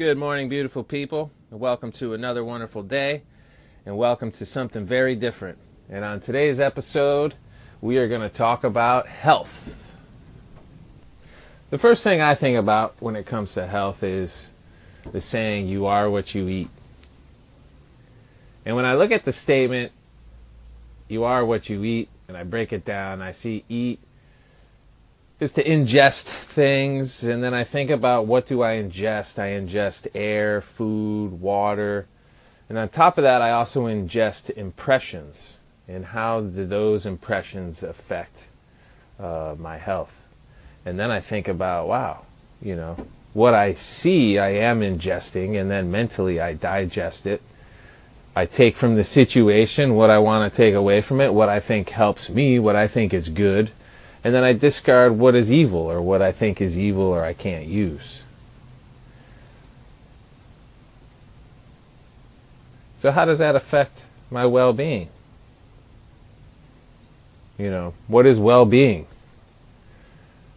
Good morning, beautiful people, and welcome to another wonderful day, and welcome to something very different. And on today's episode, we are going to talk about health. The first thing I think about when it comes to health is the saying, you are what you eat. And when I look at the statement, you are what you eat, and I break it down, I see eat is to ingest things and then I think about what do I ingest? I ingest air, food, water. And on top of that I also ingest impressions and how do those impressions affect uh, my health? And then I think about wow, you know, what I see I am ingesting and then mentally I digest it. I take from the situation what I want to take away from it, what I think helps me, what I think is good and then I discard what is evil or what I think is evil or I can't use. So, how does that affect my well being? You know, what is well being?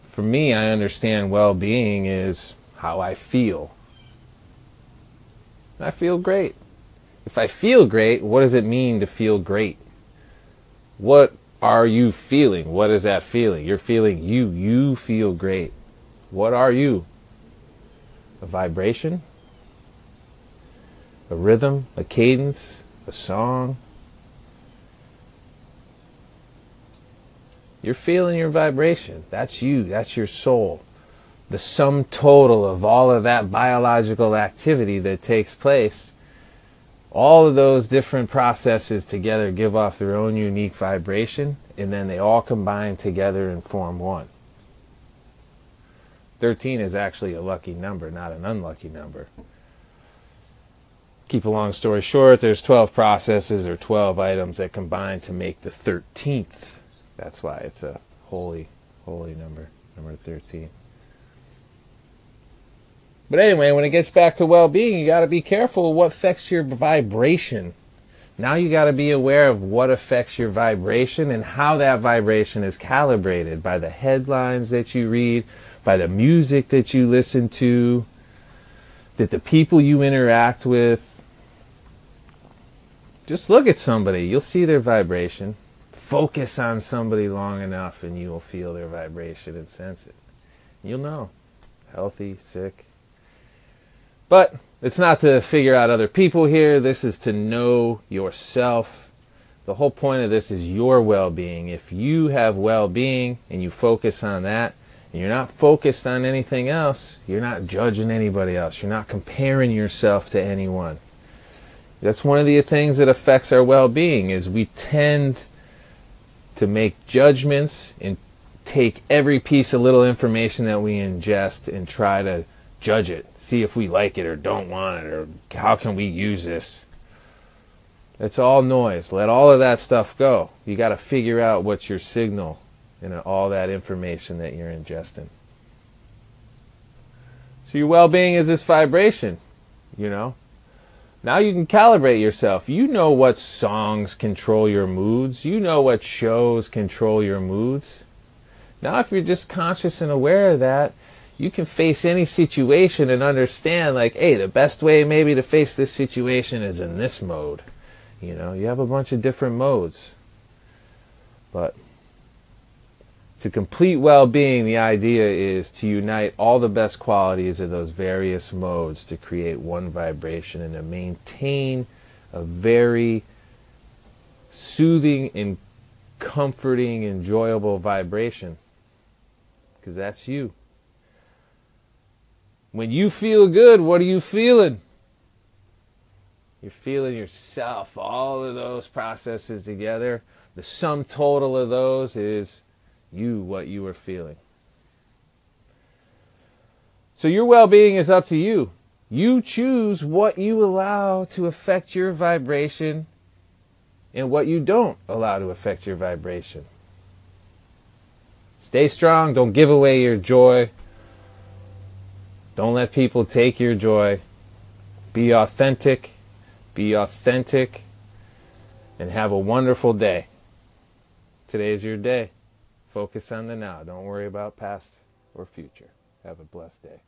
For me, I understand well being is how I feel. I feel great. If I feel great, what does it mean to feel great? What are you feeling? What is that feeling? You're feeling you. You feel great. What are you? A vibration? A rhythm? A cadence? A song? You're feeling your vibration. That's you. That's your soul. The sum total of all of that biological activity that takes place all of those different processes together give off their own unique vibration, and then they all combine together and form one. 13 is actually a lucky number, not an unlucky number. Keep a long story short, there's 12 processes or 12 items that combine to make the 13th. That's why it's a holy, holy number, number 13. But anyway, when it gets back to well being, you got to be careful what affects your vibration. Now you got to be aware of what affects your vibration and how that vibration is calibrated by the headlines that you read, by the music that you listen to, that the people you interact with. Just look at somebody, you'll see their vibration. Focus on somebody long enough and you will feel their vibration and sense it. You'll know healthy, sick, but it's not to figure out other people here. This is to know yourself. The whole point of this is your well being. If you have well being and you focus on that, and you're not focused on anything else, you're not judging anybody else, you're not comparing yourself to anyone. That's one of the things that affects our well being is we tend to make judgments and take every piece of little information that we ingest and try to judge it, see if we like it or don't want it, or how can we use this. It's all noise. Let all of that stuff go. You got to figure out what's your signal in all that information that you're ingesting. So your well-being is this vibration, you know. Now you can calibrate yourself. You know what songs control your moods. You know what shows control your moods. Now if you're just conscious and aware of that, you can face any situation and understand like hey the best way maybe to face this situation is in this mode. You know you have a bunch of different modes. But to complete well-being the idea is to unite all the best qualities of those various modes to create one vibration and to maintain a very soothing and comforting enjoyable vibration. Because that's you when you feel good, what are you feeling? You're feeling yourself. All of those processes together, the sum total of those is you, what you are feeling. So your well being is up to you. You choose what you allow to affect your vibration and what you don't allow to affect your vibration. Stay strong. Don't give away your joy. Don't let people take your joy. Be authentic. Be authentic. And have a wonderful day. Today is your day. Focus on the now. Don't worry about past or future. Have a blessed day.